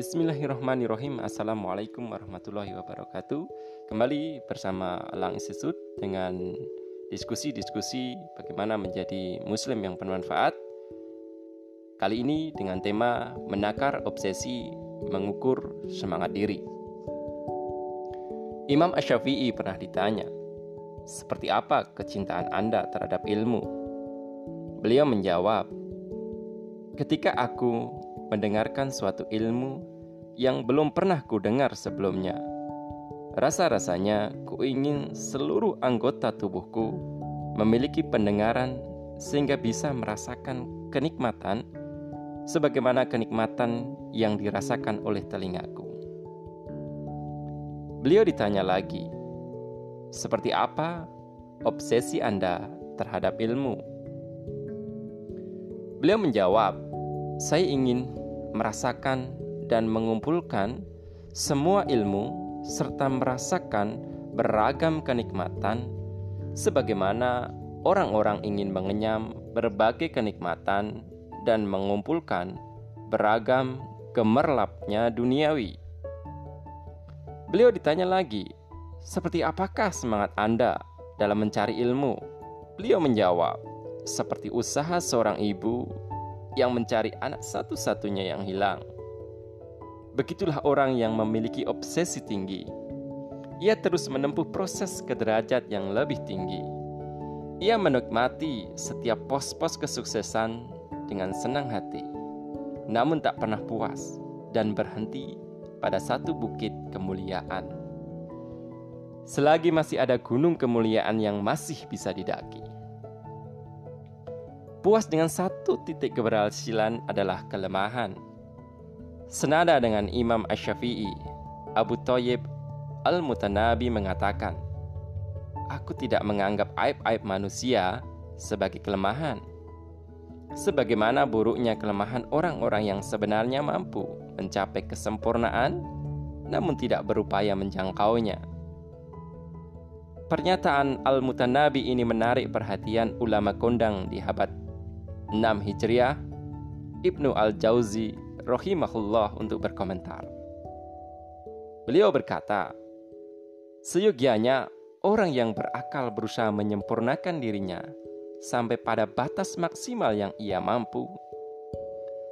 Bismillahirrahmanirrahim. Assalamualaikum warahmatullahi wabarakatuh. Kembali bersama Alang Institute Dengan diskusi-diskusi Bagaimana menjadi muslim yang bermanfaat. Kali ini dengan tema Menakar obsesi mengukur semangat diri. Imam Ash-Syafi'i pernah ditanya Seperti apa kecintaan Anda terhadap ilmu? Beliau menjawab Ketika aku mendengarkan suatu ilmu yang belum pernah ku dengar sebelumnya. Rasa-rasanya ku ingin seluruh anggota tubuhku memiliki pendengaran sehingga bisa merasakan kenikmatan sebagaimana kenikmatan yang dirasakan oleh telingaku. Beliau ditanya lagi, "Seperti apa obsesi Anda terhadap ilmu?" Beliau menjawab, "Saya ingin merasakan dan mengumpulkan semua ilmu serta merasakan beragam kenikmatan sebagaimana orang-orang ingin mengenyam berbagai kenikmatan dan mengumpulkan beragam gemerlapnya duniawi. Beliau ditanya lagi, "Seperti apakah semangat Anda dalam mencari ilmu?" Beliau menjawab, "Seperti usaha seorang ibu yang mencari anak satu-satunya yang hilang." Begitulah orang yang memiliki obsesi tinggi. Ia terus menempuh proses ke derajat yang lebih tinggi. Ia menikmati setiap pos-pos kesuksesan dengan senang hati, namun tak pernah puas dan berhenti pada satu bukit kemuliaan. Selagi masih ada gunung kemuliaan yang masih bisa didaki. Puas dengan satu titik keberhasilan adalah kelemahan Senada dengan Imam Ash-Syafi'i, Abu Thayyib Al-Mutanabi mengatakan, Aku tidak menganggap aib-aib manusia sebagai kelemahan. Sebagaimana buruknya kelemahan orang-orang yang sebenarnya mampu mencapai kesempurnaan, namun tidak berupaya menjangkaunya. Pernyataan Al-Mutanabi ini menarik perhatian ulama kondang di abad 6 Hijriah, Ibnu Al-Jauzi rahimahullah untuk berkomentar. Beliau berkata, Seyogianya orang yang berakal berusaha menyempurnakan dirinya sampai pada batas maksimal yang ia mampu.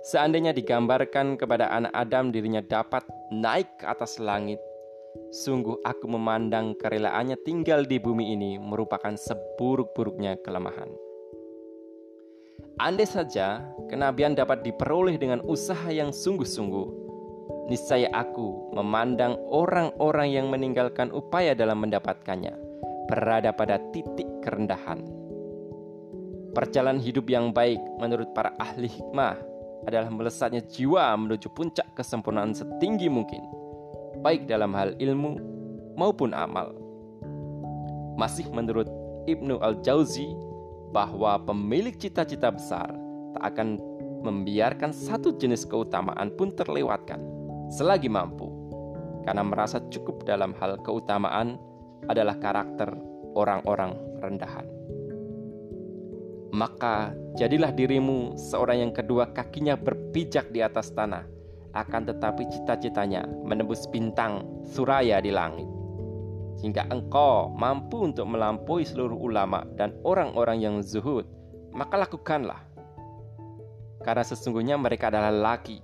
Seandainya digambarkan kepada anak Adam dirinya dapat naik ke atas langit, sungguh aku memandang kerelaannya tinggal di bumi ini merupakan seburuk-buruknya kelemahan. Andai saja kenabian dapat diperoleh dengan usaha yang sungguh-sungguh, niscaya aku memandang orang-orang yang meninggalkan upaya dalam mendapatkannya berada pada titik kerendahan. Perjalanan hidup yang baik menurut para ahli hikmah adalah melesatnya jiwa menuju puncak kesempurnaan setinggi mungkin, baik dalam hal ilmu maupun amal. Masih menurut Ibnu Al-Jauzi, bahwa pemilik cita-cita besar tak akan membiarkan satu jenis keutamaan pun terlewatkan selagi mampu, karena merasa cukup dalam hal keutamaan adalah karakter orang-orang rendahan. Maka jadilah dirimu seorang yang kedua kakinya berpijak di atas tanah, akan tetapi cita-citanya menembus bintang suraya di langit sehingga engkau mampu untuk melampaui seluruh ulama dan orang-orang yang zuhud, maka lakukanlah. Karena sesungguhnya mereka adalah lelaki,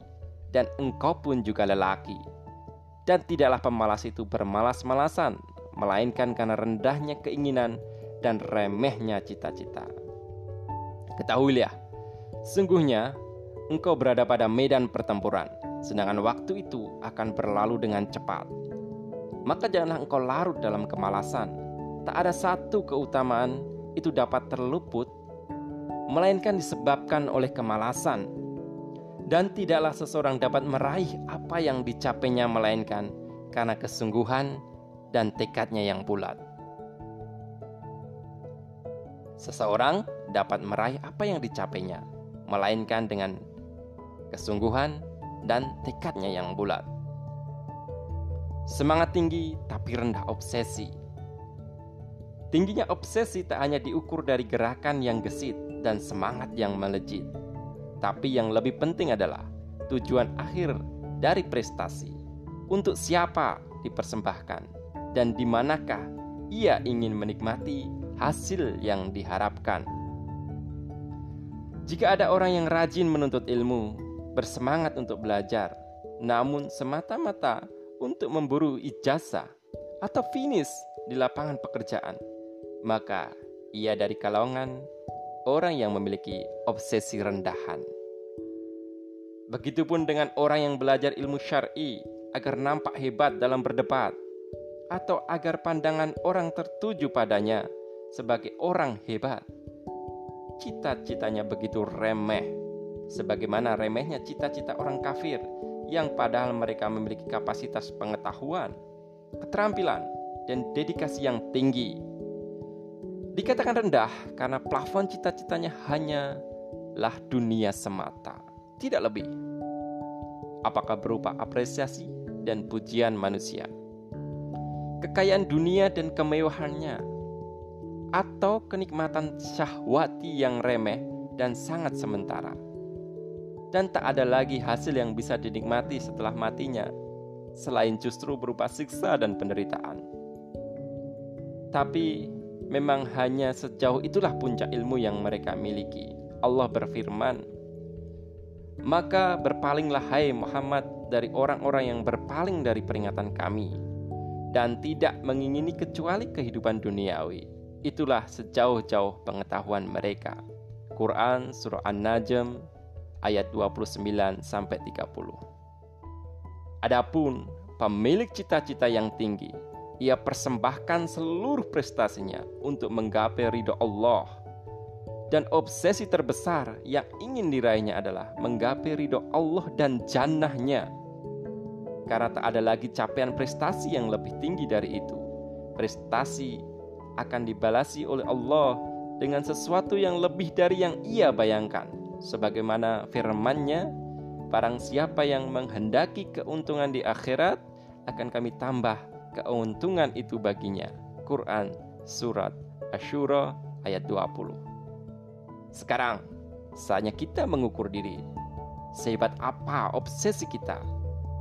dan engkau pun juga lelaki. Dan tidaklah pemalas itu bermalas-malasan, melainkan karena rendahnya keinginan dan remehnya cita-cita. Ketahuilah, sungguhnya engkau berada pada medan pertempuran, sedangkan waktu itu akan berlalu dengan cepat maka janganlah engkau larut dalam kemalasan. Tak ada satu keutamaan itu dapat terluput, melainkan disebabkan oleh kemalasan. Dan tidaklah seseorang dapat meraih apa yang dicapainya, melainkan karena kesungguhan dan tekadnya yang bulat. Seseorang dapat meraih apa yang dicapainya, melainkan dengan kesungguhan dan tekadnya yang bulat. Semangat tinggi tapi rendah obsesi. Tingginya obsesi tak hanya diukur dari gerakan yang gesit dan semangat yang melejit, tapi yang lebih penting adalah tujuan akhir dari prestasi. Untuk siapa dipersembahkan dan di manakah ia ingin menikmati hasil yang diharapkan. Jika ada orang yang rajin menuntut ilmu, bersemangat untuk belajar, namun semata-mata untuk memburu ijazah atau finish di lapangan pekerjaan, maka ia dari kalangan orang yang memiliki obsesi rendahan. Begitupun dengan orang yang belajar ilmu syar'i agar nampak hebat dalam berdebat atau agar pandangan orang tertuju padanya sebagai orang hebat. Cita-citanya begitu remeh, sebagaimana remehnya cita-cita orang kafir yang padahal mereka memiliki kapasitas pengetahuan, keterampilan, dan dedikasi yang tinggi. Dikatakan rendah karena plafon cita-citanya hanyalah dunia semata tidak lebih. Apakah berupa apresiasi dan pujian manusia, kekayaan dunia dan kemewahannya, atau kenikmatan syahwati yang remeh dan sangat sementara, dan tak ada lagi hasil yang bisa dinikmati setelah matinya, selain justru berupa siksa dan penderitaan. Tapi memang hanya sejauh itulah puncak ilmu yang mereka miliki. Allah berfirman, maka berpalinglah hai Muhammad dari orang-orang yang berpaling dari peringatan kami dan tidak mengingini kecuali kehidupan duniawi. Itulah sejauh-jauh pengetahuan mereka. Quran surah An-Najm ayat 29 sampai 30. Adapun pemilik cita-cita yang tinggi, ia persembahkan seluruh prestasinya untuk menggapai ridho Allah dan obsesi terbesar yang ingin diraihnya adalah menggapai ridho Allah dan jannahnya. Karena tak ada lagi capaian prestasi yang lebih tinggi dari itu. Prestasi akan dibalasi oleh Allah dengan sesuatu yang lebih dari yang ia bayangkan. Sebagaimana firman-Nya, barang siapa yang menghendaki keuntungan di akhirat, akan kami tambah keuntungan itu baginya. Quran Surat Ashura ayat 20 sekarang, saatnya kita mengukur diri. Sehebat apa obsesi kita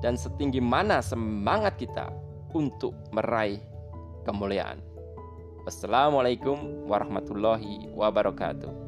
dan setinggi mana semangat kita untuk meraih kemuliaan. Wassalamualaikum warahmatullahi wabarakatuh.